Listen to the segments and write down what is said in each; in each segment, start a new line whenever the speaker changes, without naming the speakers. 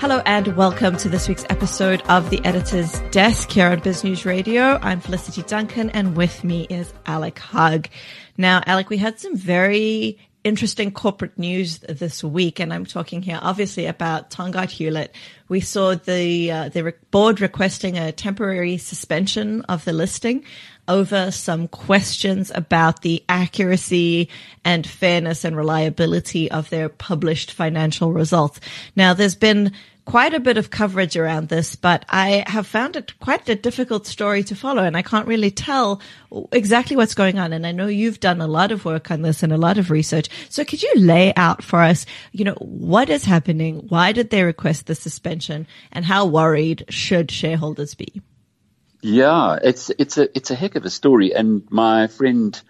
Hello and welcome to this week's episode of the Editor's Desk here on Biz News Radio. I'm Felicity Duncan and with me is Alec Hogg. Now, Alec, we had some very interesting corporate news this week, and I'm talking here obviously about Tongaat Hulett. We saw the uh, the board requesting a temporary suspension of the listing over some questions about the accuracy and fairness and reliability of their published financial results. Now, there's been quite a bit of coverage around this, but I have found it quite a difficult story to follow and I can't really tell exactly what's going on. And I know you've done a lot of work on this and a lot of research. So could you lay out for us, you know, what is happening? Why did they request the suspension and how worried should shareholders be?
Yeah, it's it's a it's a heck of a story, and my friend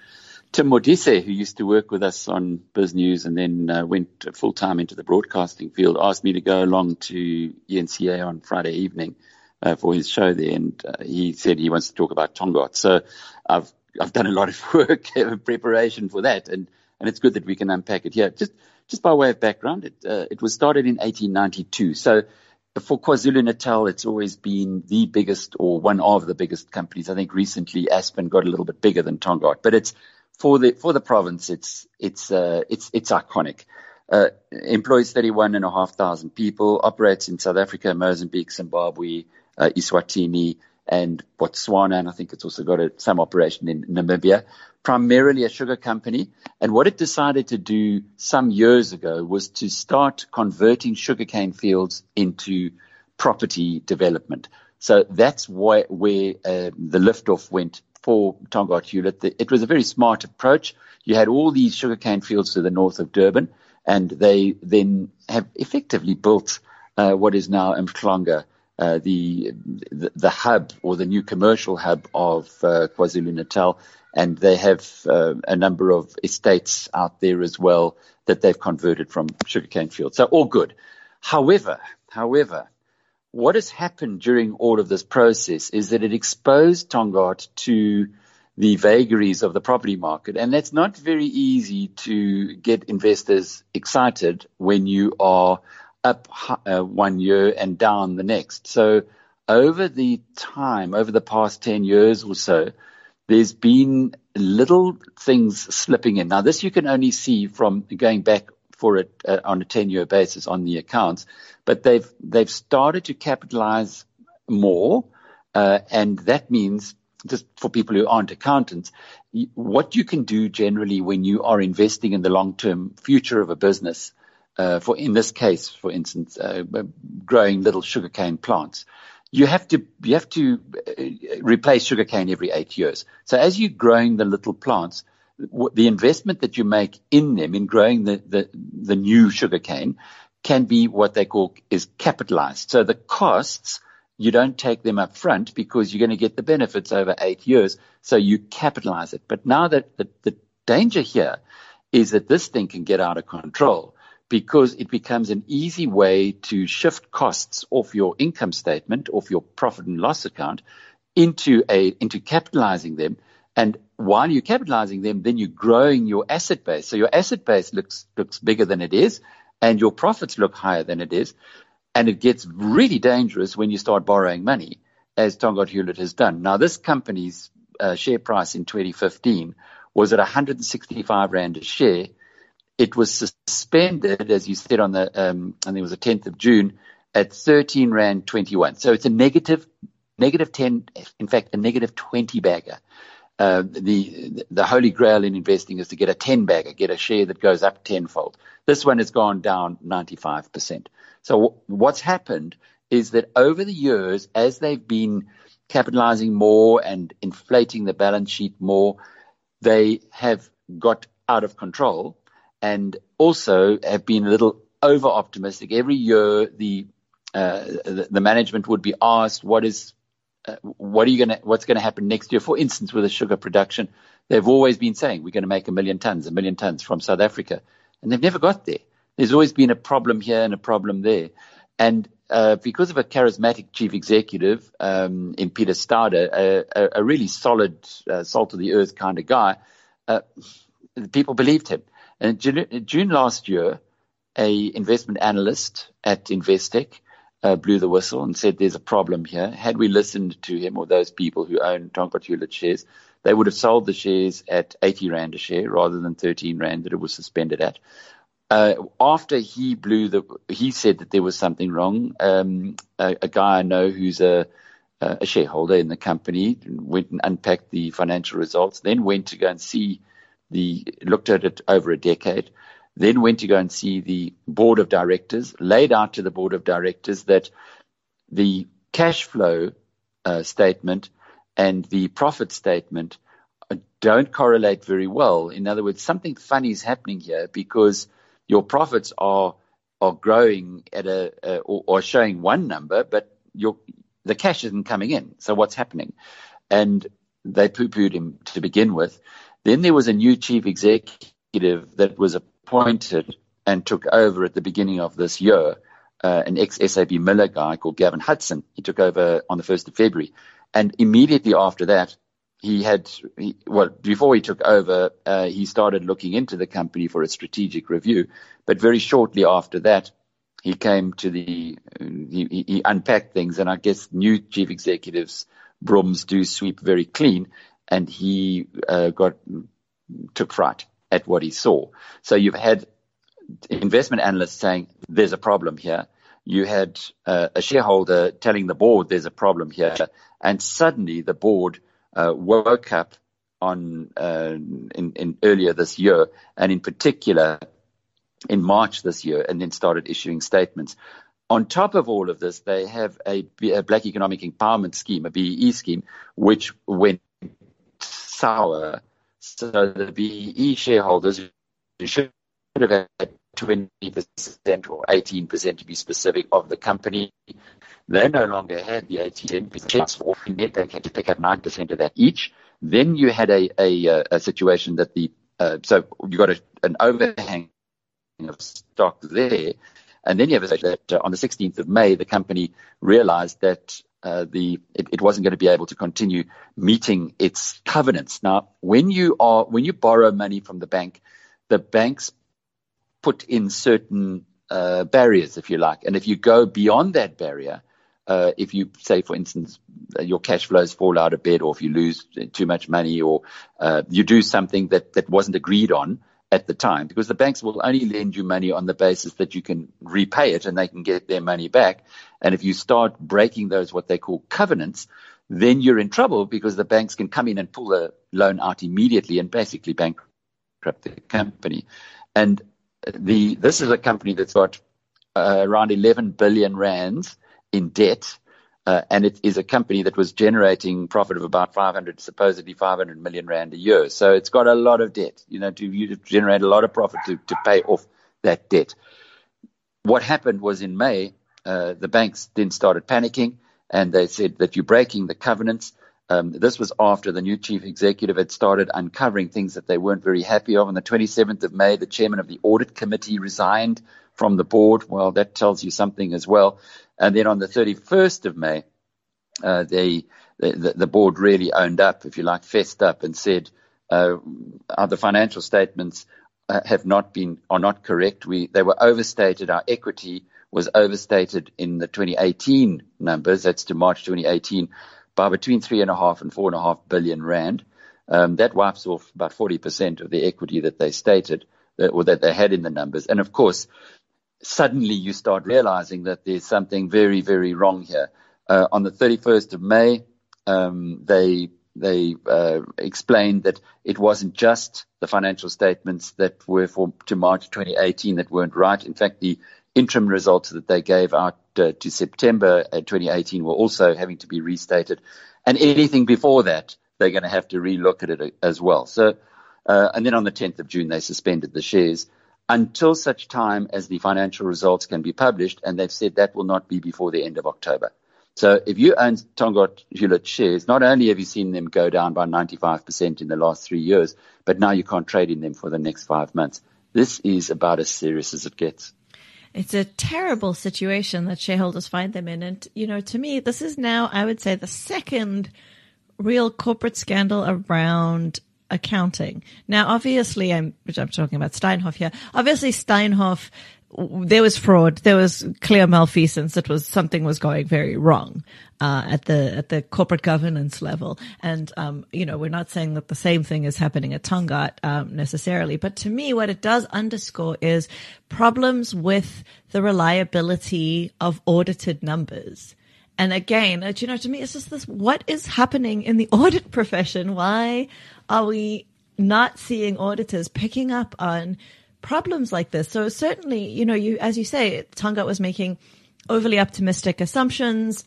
Tim Modise, who used to work with us on Biz News and then uh, went full time into the broadcasting field, asked me to go along to ENCA on Friday evening uh, for his show there, and uh, he said he wants to talk about Tongaat. So I've I've done a lot of work in preparation for that, and and it's good that we can unpack it here. Just just by way of background, it uh, it was started in 1892. So for KwaZulu Natal, it's always been the biggest or one of the biggest companies. I think recently Aspen got a little bit bigger than Tongaat, but it's for the for the province. It's it's uh, it's it's iconic. Uh, employs 31,500 people, operates in South Africa, Mozambique, Zimbabwe, uh, Eswatini, and Botswana, and I think it's also got a, some operation in Namibia. Primarily a sugar company, and what it decided to do some years ago was to start converting sugarcane fields into property development. So that's why, where uh, the liftoff went for Tongaat Hulett. It was a very smart approach. You had all these sugarcane fields to the north of Durban, and they then have effectively built uh, what is now Umhlanga, uh, the, the, the hub or the new commercial hub of uh, KwaZulu Natal, and they have uh, a number of estates out there as well that they've converted from sugarcane fields. So all good. However, however, what has happened during all of this process is that it exposed Tongaat to the vagaries of the property market. And that's not very easy to get investors excited when you are up uh, one year and down the next. So over the time, over the past 10 years or so, there's been little things slipping in. Now, this you can only see from going back for it uh, on a 10 year basis on the accounts, but they've, they've started to capitalize more. Uh, and that means just for people who aren't accountants, what you can do generally when you are investing in the long term future of a business uh, for in this case, for instance, uh, growing little sugarcane plants, you have to you have to uh, replace sugarcane every eight years. So as you're growing the little plants, the investment that you make in them in growing the the, the new sugarcane can be what they call is capitalized. So the costs you don't take them up front because you're going to get the benefits over eight years. So you capitalize it. But now that the, the danger here is that this thing can get out of control because it becomes an easy way to shift costs off your income statement, off your profit and loss account into a, into capitalizing them. And while you're capitalizing them, then you're growing your asset base. So your asset base looks, looks bigger than it is and your profits look higher than it is. And it gets really dangerous when you start borrowing money as Tongaat Hulett has done. Now, this company's uh, share price in 2015 was at 165 Rand a share it was suspended, as you said, on the, um, think it was the 10th of June at 13 Rand 21. So it's a negative, negative 10, in fact, a negative 20 bagger. Uh, the, the holy grail in investing is to get a 10 bagger, get a share that goes up tenfold. This one has gone down 95%. So w- what's happened is that over the years, as they've been capitalizing more and inflating the balance sheet more, they have got out of control and also have been a little over optimistic. Every year, the, uh, the, the management would be asked, "What is, uh, what are you going to, what's going to happen next year?" For instance, with the sugar production, they've always been saying we're going to make a million tons, a million tons from South Africa, and they've never got there. There's always been a problem here and a problem there, and uh, because of a charismatic chief executive um, in Peter Staude, a, a, a really solid, uh, salt of the earth kind of guy, uh, people believed him. And June, last year, a investment analyst at Investec uh, blew the whistle and said there's a problem here. Had we listened to him or those people who own Tongaat Hulett shares, they would have sold the shares at 80 Rand a share rather than 13 Rand that it was suspended at. Uh, after he blew the, he said that there was something wrong. Um, a, a, guy I know who's a, a shareholder in the company went and unpacked the financial results, then went to go and see the, looked at it over a decade, then went to go and see the board of directors, laid out to the board of directors that the cash flow uh, statement and the profit statement uh, don't correlate very well. In other words, something funny is happening here because your profits are are growing at a or, or, showing one number, but your the cash isn't coming in. So what's happening? And they poo-pooed him to begin with. Then there was a new chief executive that was appointed and took over at the beginning of this year, uh, an ex-SAB Miller guy called Gavin Hudson. He took over on the 1st of February. And immediately after that, he had, he, well, before he took over, uh, he started looking into the company for a strategic review. But very shortly after that, he came to the, he, he unpacked things. And I guess new chief executives' brooms do sweep very clean. And he uh, got, took fright at what he saw. So you've had investment analysts saying there's a problem here. You had uh, a shareholder telling the board there's a problem here, and suddenly the board uh, woke up on uh, in, in earlier this year, and in particular in March this year, and then started issuing statements. On top of all of this, they have a, a Black Economic Empowerment Scheme, a BEE scheme, which went sour so the BE shareholders should have had 20% or 18% to be specific of the company. They no longer had the 18% off net. They had to pick up 9% of that each. Then you had a, a, a situation that the, uh, so you got a, an overhang of stock there. And then you have a that uh, on the 16th of May, the company realized that uh, the it, it, wasn't going to be able to continue meeting its covenants. Now, when you are when you borrow money from the bank, the banks put in certain uh, barriers, if you like, and if you go beyond that barrier, uh, if you say, for instance, your cash flows fall out of bed, or if you lose too much money, or uh, you do something that that wasn't agreed on, at the time because the banks will only lend you money on the basis that you can repay it and they can get their money back. And if you start breaking those, what they call covenants, then you're in trouble because the banks can come in and pull the loan out immediately and basically bankrupt the company. And the, this is a company that's got uh, around 11 billion rands in debt uh, and it is a company that was generating profit of about 500, supposedly 500 million rand a year. So it's got a lot of debt, you know, to, you to generate a lot of profit to, to pay off that debt. What happened was in May, uh, the banks then started panicking and they said that you're breaking the covenants. Um, this was after the new chief executive had started uncovering things that they weren't very happy of. On the 27th of May, the chairman of the audit committee resigned from the board. Well, that tells you something as well. And then on the 31st of May, uh, the, the board really owned up, if you like, fessed up and said, uh, the financial statements uh, have not been, are not correct. We, they were overstated. Our equity was overstated in the 2018 numbers. That's to March 2018 by between three and a half and four and a half billion rand. Um, that wipes off about 40% of the equity that they stated uh, or that they had in the numbers. And of course, suddenly you start realizing that there's something very, very wrong here. Uh, on the 31st of May, um, they they uh, explained that it wasn't just the financial statements that were for to March 2018 that weren't right. In fact, the interim results that they gave out uh, to September 2018 were also having to be restated, and anything before that they're going to have to relook at it as well. So, uh, and then on the 10th of June they suspended the shares until such time as the financial results can be published, and they've said that will not be before the end of October. So if you own Tongaat Hulett shares, not only have you seen them go down by 95% in the last three years, but now you can't trade in them for the next five months. This is about as serious as it gets.
It's a terrible situation that shareholders find them in. And, you know, to me, this is now, I would say, the second real corporate scandal around accounting. Now, obviously, I'm, which I'm talking about Steinhoff here. Obviously, Steinhoff there was fraud. There was clear malfeasance. It was something was going very wrong uh, at the at the corporate governance level. And um, you know, we're not saying that the same thing is happening at Tongaat um, necessarily, but to me, what it does underscore is problems with the reliability of audited numbers. And again, uh, you know, to me, it's just this: what is happening in the audit profession? Why are we not seeing auditors picking up on problems like this. So certainly, you know, you, as you say, Tongaat was making overly optimistic assumptions.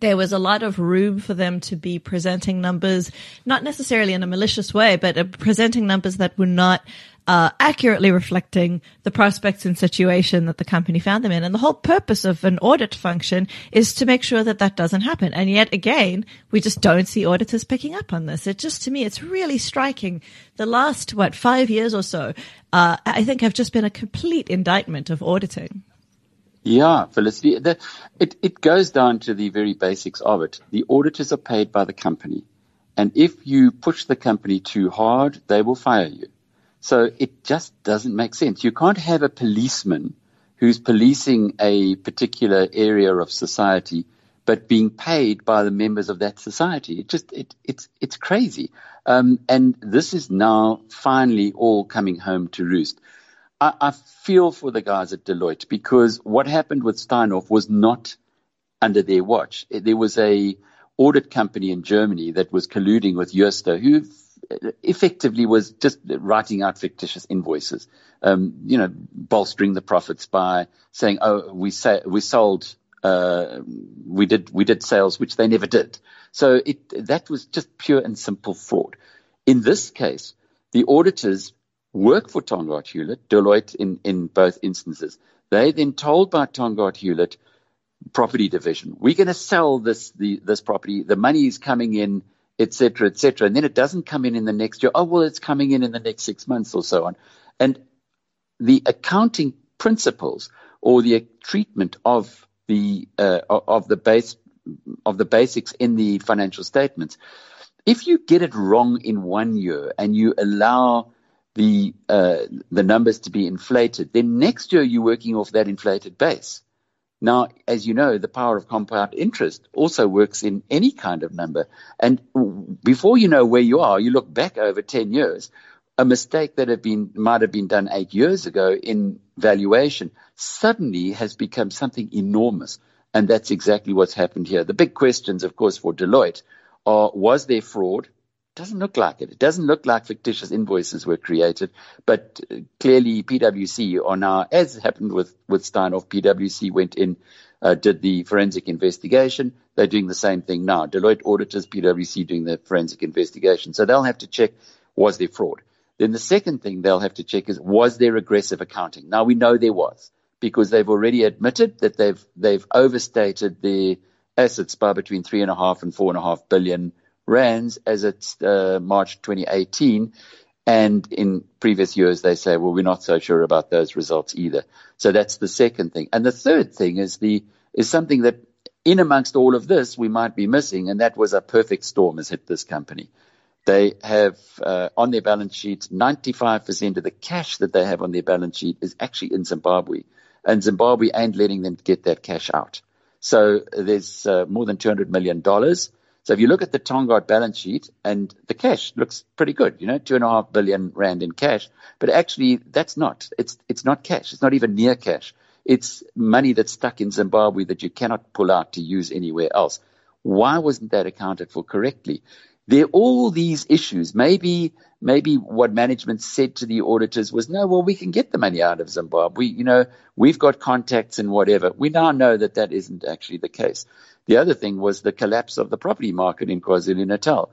There was a lot of room for them to be presenting numbers, not necessarily in a malicious way, but uh, presenting numbers that were not uh, accurately reflecting the prospects and situation that the company found them in. And the whole purpose of an audit function is to make sure that that doesn't happen. And yet again, we just don't see auditors picking up on this. It just, to me, it's really striking. The last, what, five years or so, uh, I think have just been a complete indictment of auditing.
Yeah, Felicity, the, it, it goes down to the very basics of it. The auditors are paid by the company. And if you push the company too hard, they will fire you. So it just doesn't make sense. You can't have a policeman who's policing a particular area of society, but being paid by the members of that society. It just, it, it's, it's crazy. Um, and this is now finally all coming home to roost. I, I feel for the guys at Deloitte because what happened with Steinhoff was not under their watch. There was a audit company in Germany that was colluding with Jooste, who effectively was just writing out fictitious invoices, um, you know, bolstering the profits by saying, "Oh, we say we sold, uh, we did we did sales which they never did." So it that was just pure and simple fraud. In this case, the auditors work for Tongaat Hulett, Deloitte in in both instances. They then told by Tongaat Hulett property division, "We're going to sell this the this property. The money is coming in." Etc., etc. And then it doesn't come in in the next year. Oh, well, it's coming in in the next six months or so on. And the accounting principles or the treatment of the uh, of the base of the basics in the financial statements. If you get it wrong in one year and you allow the uh, the numbers to be inflated, then next year you're working off that inflated base. Now, as you know, the power of compound interest also works in any kind of number. And before you know where you are, you look back over 10 years. A mistake that have been, might have been done eight years ago in valuation suddenly has become something enormous. And that's exactly what's happened here. The big questions, of course, for Deloitte are, was there fraud? Doesn't look like it. It doesn't look like fictitious invoices were created, but uh, clearly PwC are now, as happened with, with Steinhoff, PwC went in, uh, did the forensic investigation. They're doing the same thing now. Deloitte auditors, PwC doing the forensic investigation. So they'll have to check, was there fraud? Then the second thing they'll have to check is, was there aggressive accounting? Now we know there was because they've already admitted that they've, they've overstated their assets by between three and a half and four and a half billion rands as it's uh, March 2018. And in previous years, they say, well, we're not so sure about those results either. So that's the second thing. And the third thing is the, is something that in amongst all of this, we might be missing. And that was a perfect storm has hit this company. They have uh, on their balance sheet, 95% of the cash that they have on their balance sheet is actually in Zimbabwe. And Zimbabwe ain't letting them get that cash out. So there's uh, more than $200 million so if you look at the Tongaat balance sheet and the cash looks pretty good, you know, two and a half billion rand in cash, but actually that's not, it's, it's not cash. It's not even near cash. It's money that's stuck in Zimbabwe that you cannot pull out to use anywhere else. Why wasn't that accounted for correctly? There are all these issues. Maybe, maybe what management said to the auditors was, no, well, we can get the money out of Zimbabwe. We, You know, we've got contacts and whatever. We now know that that isn't actually the case. The other thing was the collapse of the property market in KwaZulu-Natal.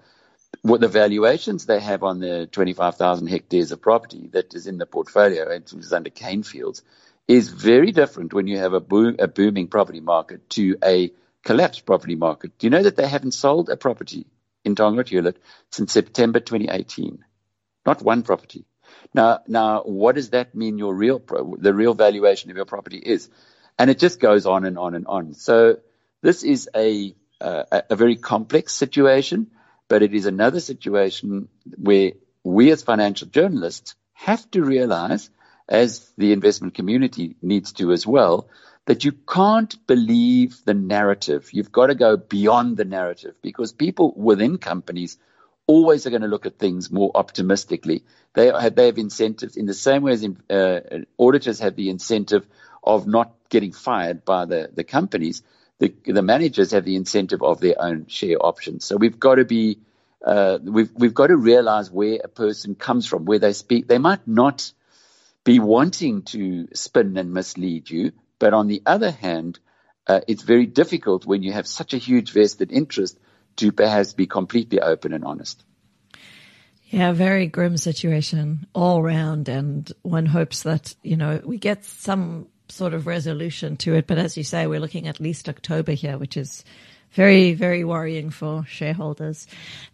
What the valuations they have on the 25,000 hectares of property that is in the portfolio, and is under cane fields, is very different when you have a, boom, a booming property market to a collapsed property market. Do you know that they haven't sold a property in Tongaat Hulett since September 2018? Not one property. Now, now, what does that mean? Your real, pro, the real valuation of your property is, and it just goes on and on and on. So this is a, uh, a very complex situation, but it is another situation where we as financial journalists have to realize as the investment community needs to as well, that you can't believe the narrative. You've got to go beyond the narrative because people within companies always are going to look at things more optimistically. They have, they have incentives in the same way as in, uh, auditors have the incentive of not getting fired by the, the companies. The, the managers have the incentive of their own share options. So we've got to be, uh, we've, we've got to realize where a person comes from, where they speak. They might not be wanting to spin and mislead you, but on the other hand, uh, it's very difficult when you have such a huge vested interest to perhaps be completely open and honest.
Yeah, very grim situation all round, and one hopes that you know we get some sort of resolution to it. But as you say, we're looking at least October here, which is very, very worrying for shareholders.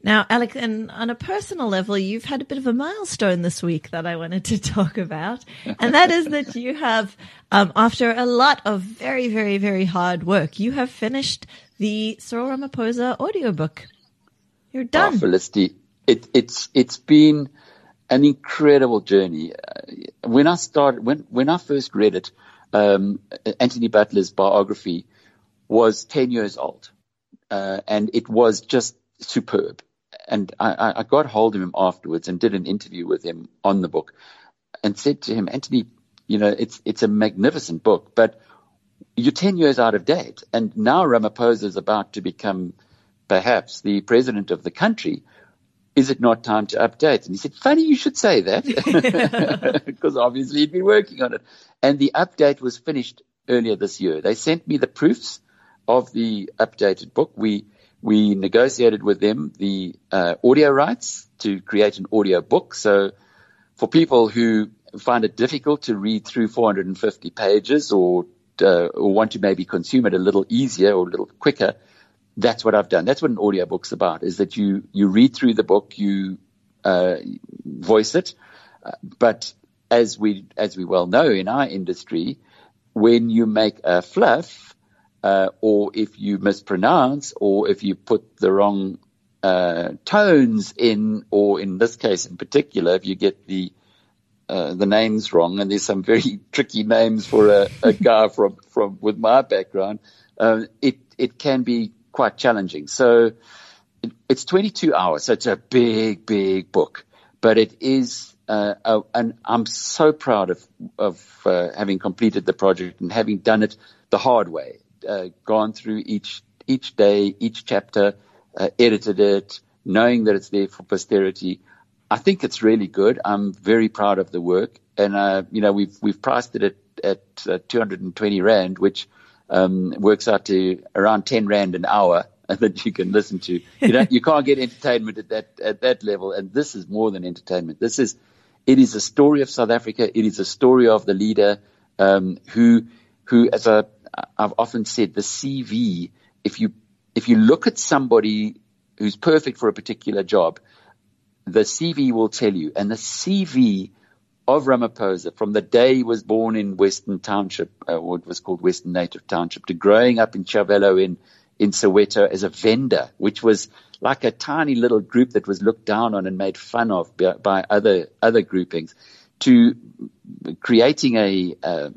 Now, Alec, and on a personal level, you've had a bit of a milestone this week that I wanted to talk about. And that is that you have, um, after a lot of very, very, very hard work, you have finished the Cyril Ramaphosa audiobook. You're done.
Oh, Felicity, it, it's, it's been an incredible journey. Uh, when I started, when, when I first read it, um, Anthony Butler's biography was 10 years old. Uh, and it was just superb. And I, I got hold of him afterwards and did an interview with him on the book and said to him, Anthony, you know, it's, it's a magnificent book, but you're 10 years out of date. And now Ramaphosa is about to become perhaps the president of the country. Is it not time to update? And he said, funny you should say that because obviously he'd been working on it. And the update was finished earlier this year. They sent me the proofs of the updated book. We, we negotiated with them the uh, audio rights to create an audio book. So for people who find it difficult to read through 450 pages or uh, or want to maybe consume it a little easier or a little quicker, that's what I've done. That's what an audiobook's about, is that you, you read through the book, you uh, voice it. But as we, as we well know in our industry, when you make a fluff, uh, or if you mispronounce, or if you put the wrong uh, tones in, or in this case in particular, if you get the uh, the names wrong, and there's some very tricky names for a, a guy from, from with my background. Uh, it it can be quite challenging. So it, it's 22 hours, so it's a big big book, but it is. Uh, and I'm so proud of of uh, having completed the project and having done it the hard way, uh, gone through each each day, each chapter, edited it, knowing that it's there for posterity I think it's really good. I'm very proud of the work, and uh, you know we've we've priced it at at uh, 220 rand, which um, works out to around 10 rand an hour that you can listen to. You know, you can't get entertainment at that at that level, and this is more than entertainment. This is it is a story of South Africa. It is a story of the leader um, who who, as I, I've often said, the CV. If you if you look at somebody who's perfect for a particular job the CV will tell you. And the CV of Ramaphosa from the day he was born in Western Township, uh, what was called Western Native Township, to growing up in Tshiawelo in, in Soweto as a Venda, which was like a tiny little group that was looked down on and made fun of by, by other, other groupings, to creating a, uh,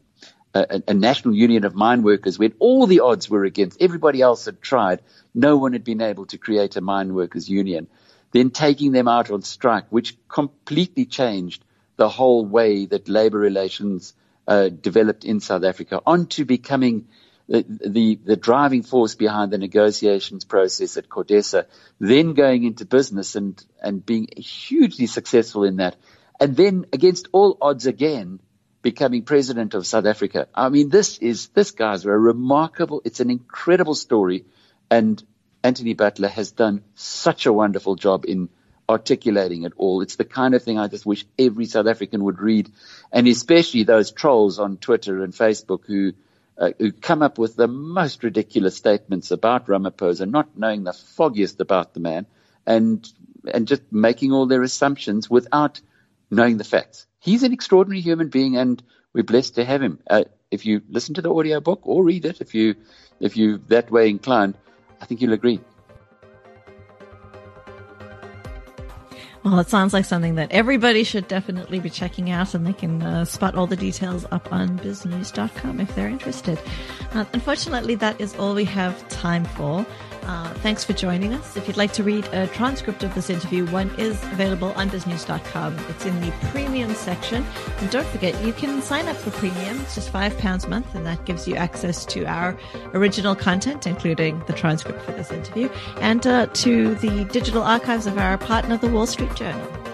a, a, national union of mine workers when all the odds were against. Everybody else had tried. No one had been able to create a mine workers union then taking them out on strike, which completely changed the whole way that labor relations uh, developed in South Africa, onto becoming the, the, the driving force behind the negotiations process at CODESA, then going into business and, and being hugely successful in that. And then against all odds again, becoming president of South Africa. I mean, this is, this guy's a remarkable, it's an incredible story. And Anthony Butler has done such a wonderful job in articulating it all. It's the kind of thing I just wish every South African would read, and especially those trolls on Twitter and Facebook who uh, who come up with the most ridiculous statements about Ramaphosa, not knowing the foggiest about the man, and and just making all their assumptions without knowing the facts. He's an extraordinary human being, and we're blessed to have him. Uh, if you listen to the audio book or read it, if you if you that way inclined, I think you'll agree.
Well, it sounds like something that everybody should definitely be checking out, and they can uh, spot all the details up on biznews.com if they're interested. Uh, unfortunately, that is all we have time for. Uh, thanks for joining us. If you'd like to read a transcript of this interview, one is available on biznews.com. It's in the premium section. And don't forget, you can sign up for premium. It's just £5 a month, and that gives you access to our original content, including the transcript for this interview, and uh, to the digital archives of our partner, the Wall Street Journal.